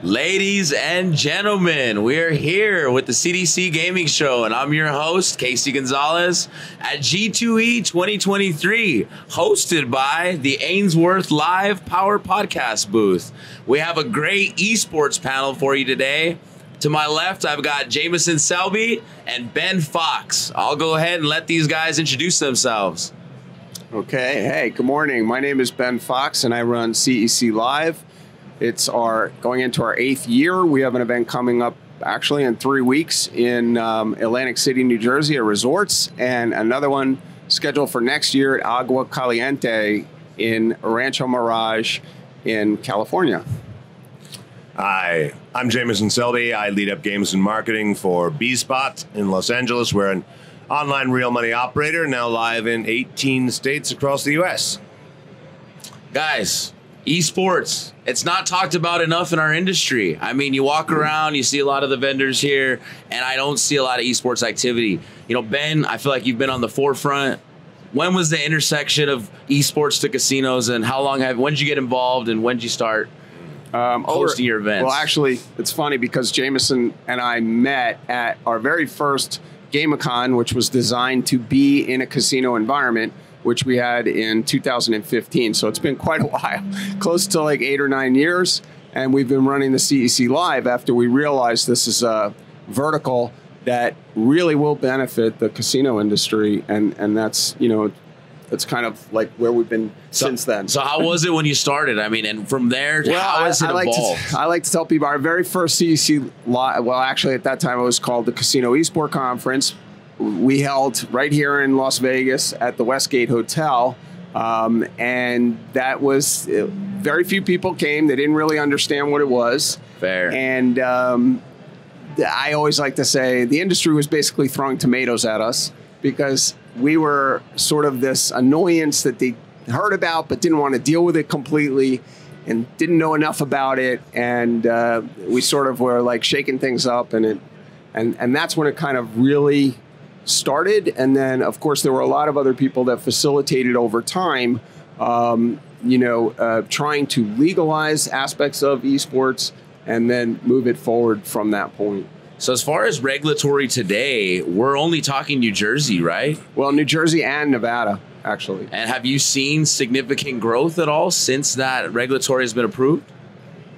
Ladies and gentlemen, we're here with the CDC Gaming Show, and I'm your host, Casey Gonzalez, at G2E 2023, hosted by the Ainsworth Live Power Podcast booth. We have a great esports panel for you today. To my left, I've got Jamison Selby and Ben Fox. I'll go ahead and let these guys introduce themselves. Okay, hey, good morning. My name is Ben Fox, and I run CEC Live. It's our going into our eighth year. We have an event coming up actually in three weeks in um, Atlantic City, New Jersey, at Resorts, and another one scheduled for next year at Agua Caliente in Rancho Mirage in California. Hi, I'm Jamison Selby. I lead up games and marketing for B-Spot in Los Angeles. We're an online real money operator now live in 18 states across the U.S. Guys, esports it's not talked about enough in our industry. I mean you walk around you see a lot of the vendors here and i don't see a lot of esports activity. You know ben i feel like you've been on the forefront. When was the intersection of esports to casinos and how long have when did you get involved and when did you start um, hosting your events? Well actually it's funny because jamison and i met at our very first Gameacon which was designed to be in a casino environment which we had in 2015. So it's been quite a while, close to like eight or nine years. And we've been running the CEC Live after we realized this is a vertical that really will benefit the casino industry. And, and that's, you know, that's kind of like where we've been so, since then. So how was it when you started? I mean, and from there, well, how has it I like evolved? To, I like to tell people our very first CEC, live, well, actually at that time it was called the Casino Esport Conference we held right here in Las Vegas at the Westgate Hotel. Um, and that was uh, very few people came. They didn't really understand what it was. Fair. And um, I always like to say the industry was basically throwing tomatoes at us because we were sort of this annoyance that they heard about but didn't want to deal with it completely and didn't know enough about it. And uh, we sort of were like shaking things up, and it and and that's when it kind of really started. And then, of course, there were a lot of other people that facilitated over time, um, you know, uh, trying to legalize aspects of esports and then move it forward from that point. So, as far as regulatory today, we're only talking New Jersey, right? Well, New Jersey and Nevada, actually. And have you seen significant growth at all since that regulatory has been approved?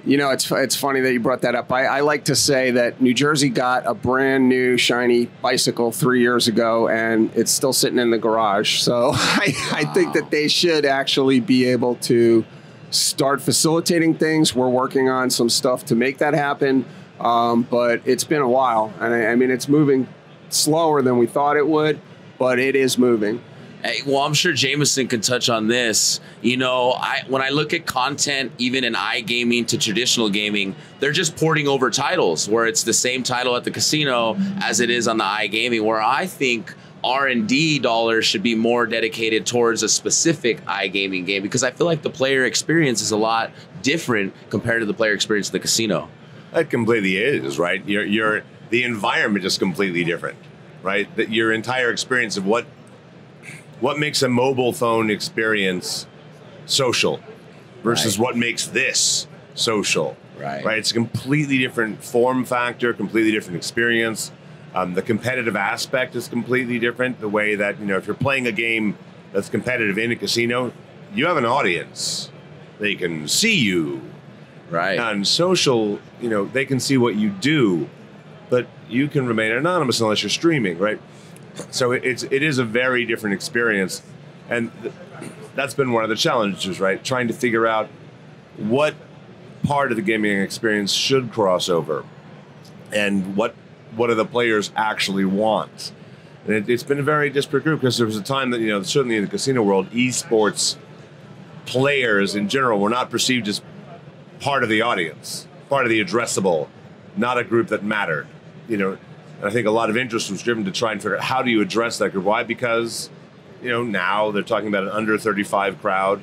You know, it's it's funny that you brought that up. I, I, like to say that New Jersey got a brand new shiny bicycle three years ago, and it's still sitting in the garage. So I, wow. I think that they should actually be able to start facilitating things. We're working on some stuff to make that happen, um, but it's been a while, and I, I mean, it's moving slower than we thought it would, but it is moving. Well, I'm sure Jamison can touch on this. You know, I when I look at content, even in iGaming to traditional gaming, they're just porting over titles where it's the same title at the casino as it is on the iGaming. Where I think R&D dollars should be more dedicated towards a specific iGaming game because I feel like the player experience is a lot different compared to the player experience at the casino. It completely is, right? Your your the environment is completely different, right? That your entire experience of what what makes a mobile phone experience social versus right. what makes this social. Right. Right. It's a completely different form factor, completely different experience. Um, the competitive aspect is completely different. The way that you know, if you're playing a game that's competitive in a casino, you have an audience. They can see you. Right. On social, you know, they can see what you do, but you can remain anonymous unless you're streaming, right? So it's it is a very different experience, and th- that's been one of the challenges, right? Trying to figure out what part of the gaming experience should cross over, and what what do the players actually want. And it, has been a very disparate group because there was a time that you know certainly in the casino world, esports players in general were not perceived as part of the audience, part of the addressable, not a group that mattered. You know, and I think a lot of interest was driven to try and figure out how do you address that group. Why? Because, you know, now they're talking about an under 35 crowd.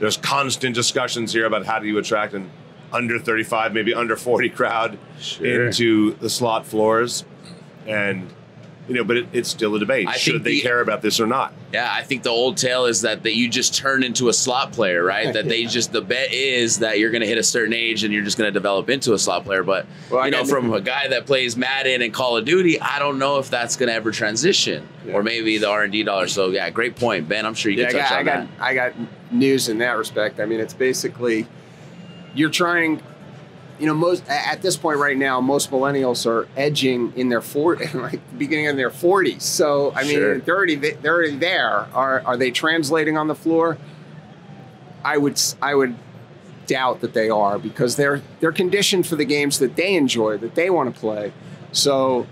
There's constant discussions here about how do you attract an under 35, maybe under 40 crowd sure. into the slot floors. And you know, but it, it's still a debate. I Should they the- care about this or not? Yeah, I think the old tale is that, that you just turn into a slot player, right? that they just the bet is that you're going to hit a certain age and you're just going to develop into a slot player. But Well, I you know, from a guy that plays Madden and Call of Duty, I don't know if that's going to ever transition, Yeah. or maybe the R and D dollar. So yeah, great point, Ben. I'm sure you yeah, I touch got, I on got, that. I got news in that respect. I mean, it's basically you're trying. You know, most at this point right now, most millennials are edging in their 40, like beginning of their 40s. So I mean, Sure. they're already they're already there. Are are they translating on the floor? I would I would doubt that they are because they're they're conditioned for the games that they enjoy, that they want to play. So,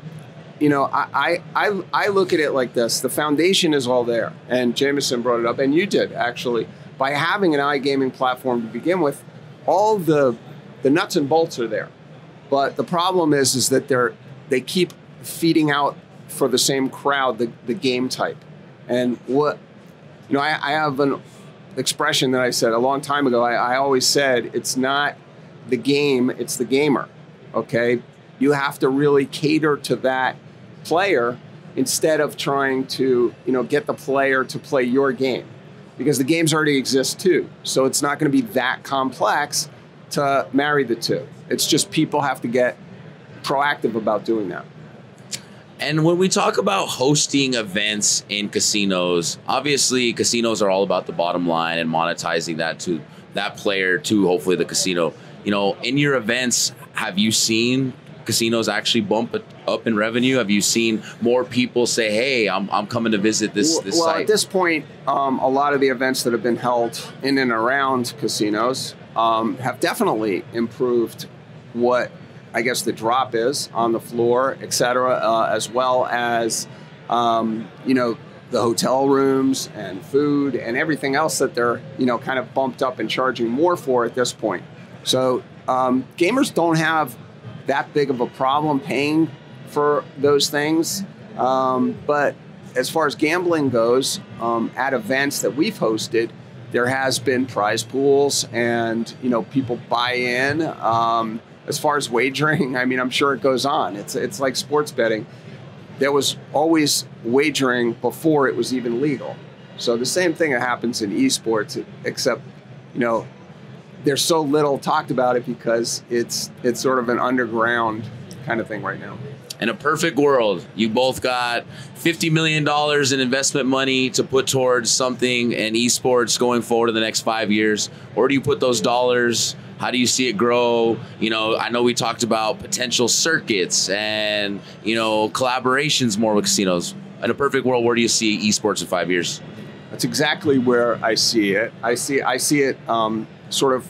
you know, I, I I I look at it like this: the foundation is all there, and Jamison brought it up, and you did actually by having an iGaming platform to begin with. All the the nuts and bolts are there, but the problem is is that they're they keep feeding out for the same crowd the, the game type, and what you know I, I have an expression that I said a long time ago. I, I always said it's not the game, it's the gamer. Okay. You have to really cater to that player instead of trying to, you know, get the player to play your game. Because the games already exist too. So it's not going to be that complex to marry the two. It's just people have to get proactive about doing that. And when we talk about hosting events in casinos, obviously casinos are all about the bottom line and monetizing that to that player to hopefully the casino. You know, in your events, have you seen casinos actually bump up in revenue? Have you seen more people say, "Hey, I'm, I'm coming to visit this this well, site"? at this point, um, a lot of the events that have been held in and around casinos um, have definitely improved what I guess the drop is on the floor, et cetera, uh, as well as um, you know the hotel rooms and food and everything else that they're you know kind of bumped up and charging more for at this point. So um, gamers don't have that big of a problem paying for those things, um, but as far as gambling goes, um, at events that we've hosted, there has been prize pools, and you know people buy in. Um, as far as wagering, I mean, I'm sure it goes on. It's it's like sports betting. There was always wagering before it was even legal. So the same thing that happens in esports, except you know there's so little talked about it because it's it's sort of an underground kind of thing right now. In a perfect world, you both got $50 million in investment money to put towards something in esports going forward in the next five years. Where do you put those dollars? How do you see it grow? You know, I know we talked about potential circuits and, you know, collaborations more with casinos. In a perfect world, where do you see esports in five years? That's exactly where I see it. I see I see it um, sort of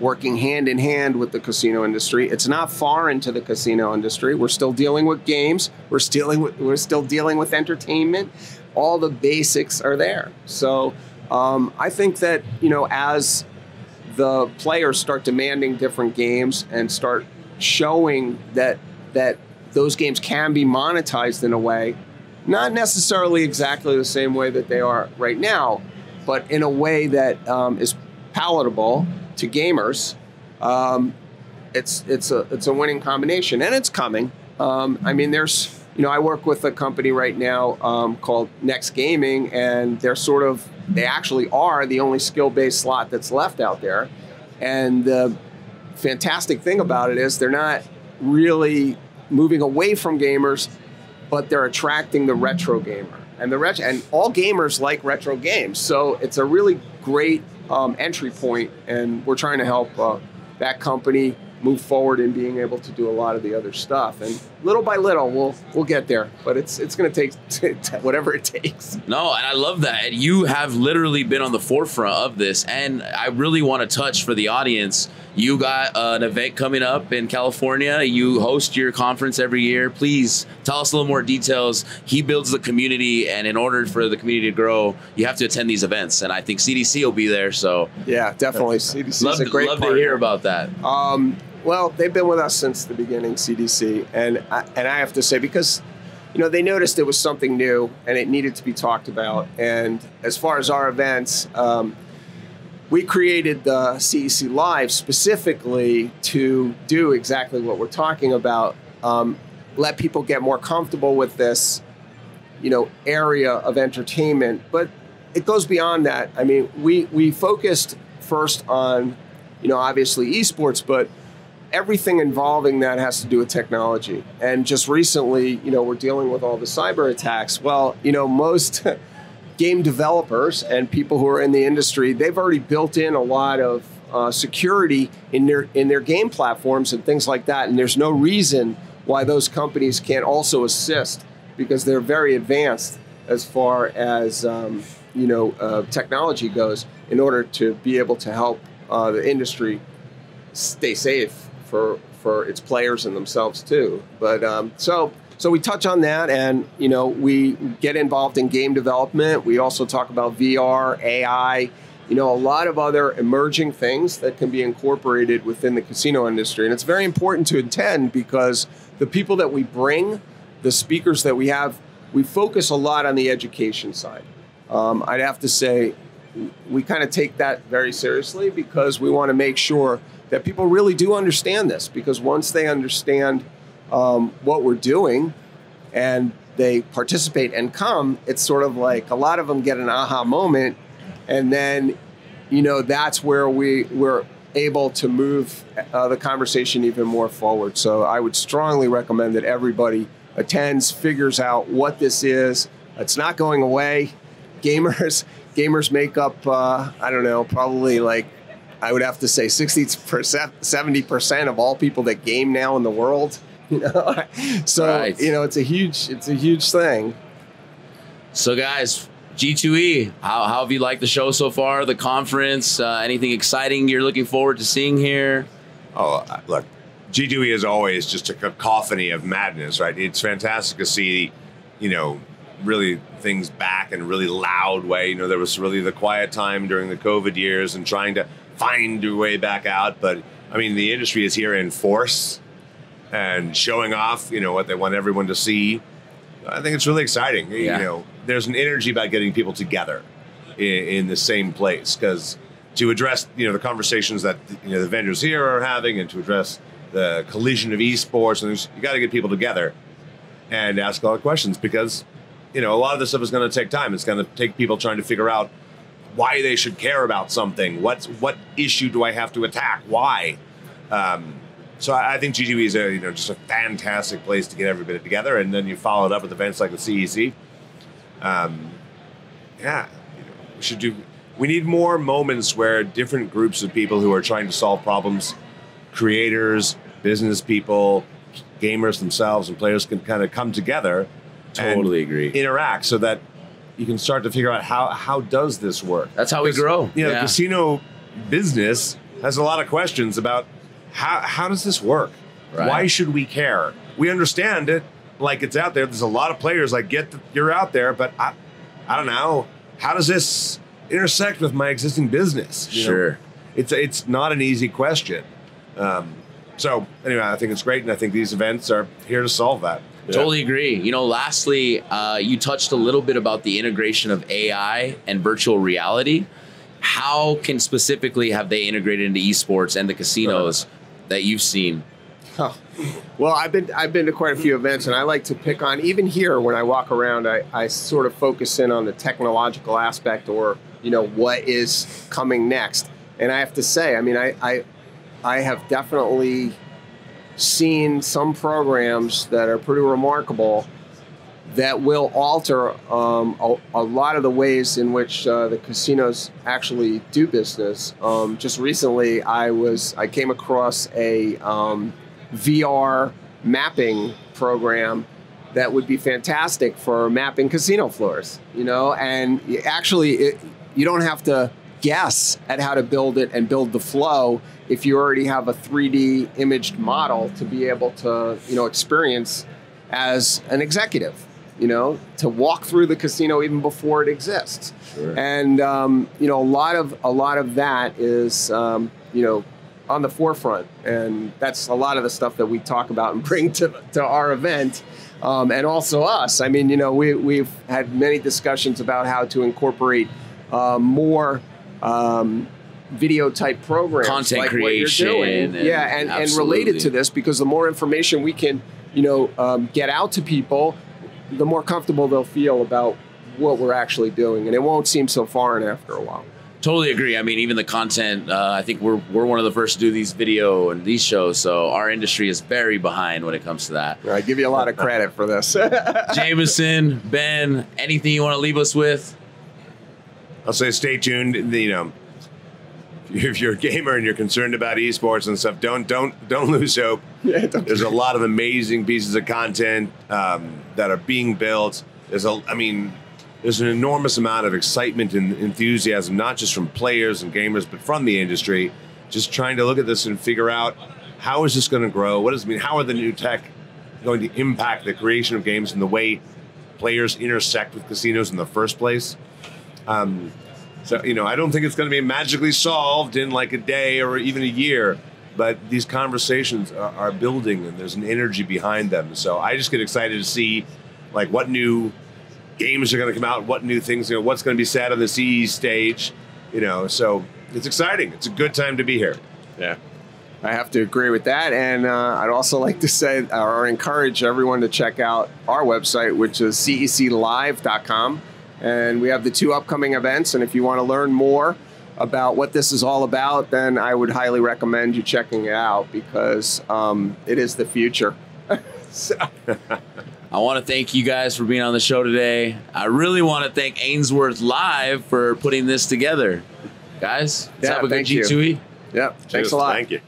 working hand in hand with the casino industry. It's not far into the casino industry. We're still dealing with games. We're still with, we're still dealing with entertainment. All the basics are there. So um, I think that you know as the players start demanding different games and start showing that that those games can be monetized in a way not necessarily exactly the same way that they are right now, but in a way that um, is palatable to gamers. Um, it's it's a it's a winning combination, and it's coming. Um, I mean, there's you know I work with a company right now um, called Next Gaming, and they're sort of they actually are the only skill based slot that's left out there, and the fantastic thing about it is they're not really moving away from gamers but they're attracting the retro gamer and the retro and all gamers like retro games so it's a really great um, entry point and we're trying to help uh, that company move forward in being able to do a lot of the other stuff. And little by little we'll we'll get there but it's it's going to take whatever it takes No, and I love that. You have literally been on the forefront of this. And I really want to touch for the audience. You got uh, an event coming up in California. You host your conference every year. Please tell us a little more details. He builds the community, and in order for the community to grow, you have to attend these events. And I think CDC will be there. So yeah definitely cdc is love, a great love to hear about that. Um, well, they've been with us since the beginning, CDC, and I, and I have to say because you know they noticed it was something new and it needed to be talked about. And as far as our events, um, we created the CEC Live specifically to do exactly what we're talking about. Um, let people get more comfortable with this you know area of entertainment, but it goes beyond that. I mean, we we focused first on you know obviously esports, but everything involving that has to do with technology. And just recently, you know, we're dealing with all the cyber attacks. Well, you know, most game developers and people who are in the industry, they've already built in a lot of uh, security in their in their game platforms and things like that. And there's no reason why those companies can't also assist because they're very advanced as far as um, you know uh, technology goes in order to be able to help uh, the industry stay safe for for its players and themselves too. But um, so so we touch on that, and you know we get involved in game development. We also talk about VR, AI, you know, a lot of other emerging things that can be incorporated within the casino industry, and it's very important to attend because the people that we bring, the speakers that we have, we focus a lot on the education side. Um, I'd have to say we kind of take that very seriously because we want to make sure that people really do understand this because once they understand um, what we're doing and they participate and come, it's sort of like a lot of them get an aha moment, and then you know that's where we we're able to move uh, the conversation even more forward. So I would strongly recommend that everybody attends, figures out what this is. It's not going away. Gamers gamers make up uh, I don't know probably like I would have to say 60 percent, 70 percent of all people that game now in the world. You know, so Right. you know it's a huge, it's a huge thing. So, guys, G2E, how, how have you liked the show so far? The conference? Uh, anything exciting you're looking forward to seeing here? Oh, uh, look, G2E is always just a cacophony of madness, right? It's fantastic to see, you know, really things back in a really loud way. You know, there was really the quiet time during the COVID years and trying to find your way back out. But I mean, the industry is here in force and showing off, you know, what they want everyone to see. I think it's really exciting. Yeah. You know, there's an energy about getting people together in, in the same place because to address you know the conversations that you know the vendors here are having and to address the collision of esports and you got to get people together and ask a lot of questions because you know a lot of this stuff is going to take time it's going to take people trying to figure out why they should care about something what what issue do i have to attack why um, so I, I think GGB is a you know just a fantastic place to get everybody together, and then you follow it up with events like the CEC. Um, yeah, you know, we should do. We need more moments where different groups of people who are trying to solve problems, creators, business people, gamers themselves, and players can kind of come together. and Totally agree. Interact so that you can start to figure out how how does this work. That's how we grow. You know, Yeah. casino business has a lot of questions about how how does this work? Right. Why should we care? We understand it like it's out there. There's a lot of players like get that you're out there, but I I don't know. How does this intersect with my existing business? You know? Sure. It's it's not an easy question. Um, so anyway, I think it's great, and I think these events are here to solve that. Totally agree. You know, lastly, uh, you touched a little bit about the integration of AI and virtual reality. How can specifically have they integrated into esports and the casinos that you've seen? Oh. Well, I've been I've been to quite a few events, and I like to pick on even here when I walk around. I, I sort of focus in on the technological aspect, or you know what is coming next. And I have to say, I mean, I I, I have definitely seen some programs that are pretty remarkable that will alter um, a, a lot of the ways in which uh, the casinos actually do business. Um, just recently, I was I came across a um, VR mapping program that would be fantastic for mapping casino floors. You know, and actually, it, you don't have to guess at how to build it and build the flow if you already have a 3D imaged model to be able to you know experience as an executive you know to walk through the casino even before it exists. Sure. and um, you know a lot of a lot of that is um, you know on the forefront. And that's a lot of the stuff that we talk about and bring to, to our event. Um, and also us. I mean you know we, we've had many discussions about how to incorporate uh, more um, video type programs Content like what you're creation doing. and- yeah and, and related to this because the more information we can you know um, get out to people the more comfortable they'll feel about what we're actually doing, and it won't seem so foreign after a while. Totally agree. I mean, even the content. Uh, I think we're we're one of the first to do these video and these shows, so our industry is very behind when it comes to that. I give you a lot of credit for this. Jamison, Ben, anything you want to leave us with? I'll say stay tuned. You know, if you're a gamer and you're concerned about esports and stuff, don't don't don't lose hope. Yeah, don't- There's a lot of amazing pieces of content um, that are being built. There's a, I mean, there's an enormous amount of excitement and enthusiasm, not just from players and gamers, but from the industry. Just trying to look at this and figure out how is this going to grow? What does it mean? How are the new tech going to impact the creation of games and the way players intersect with casinos in the first place? Um, so you know, I don't think it's going to be magically solved in like a day or even a year. But these conversations are, are building, and there's an energy behind them. So I just get excited to see like what new games are going to come out, what new things, you know, what's going to be said on the CE stage. You know, so it's exciting. It's a good time to be here. Yeah. I have to agree with that. And uh, I'd also like to say or encourage everyone to check out our website, which is ceclive.com. And we have the two upcoming events. And if you want to learn more about what this is all about, then I would highly recommend you checking it out because um, it is the future. so, I want to thank you guys for being on the show today. I really want to thank Ainsworth Live for putting this together. Guys, let's Yeah, have a good thank you. G2E. yep. Thanks Cheers. a lot. Thank you.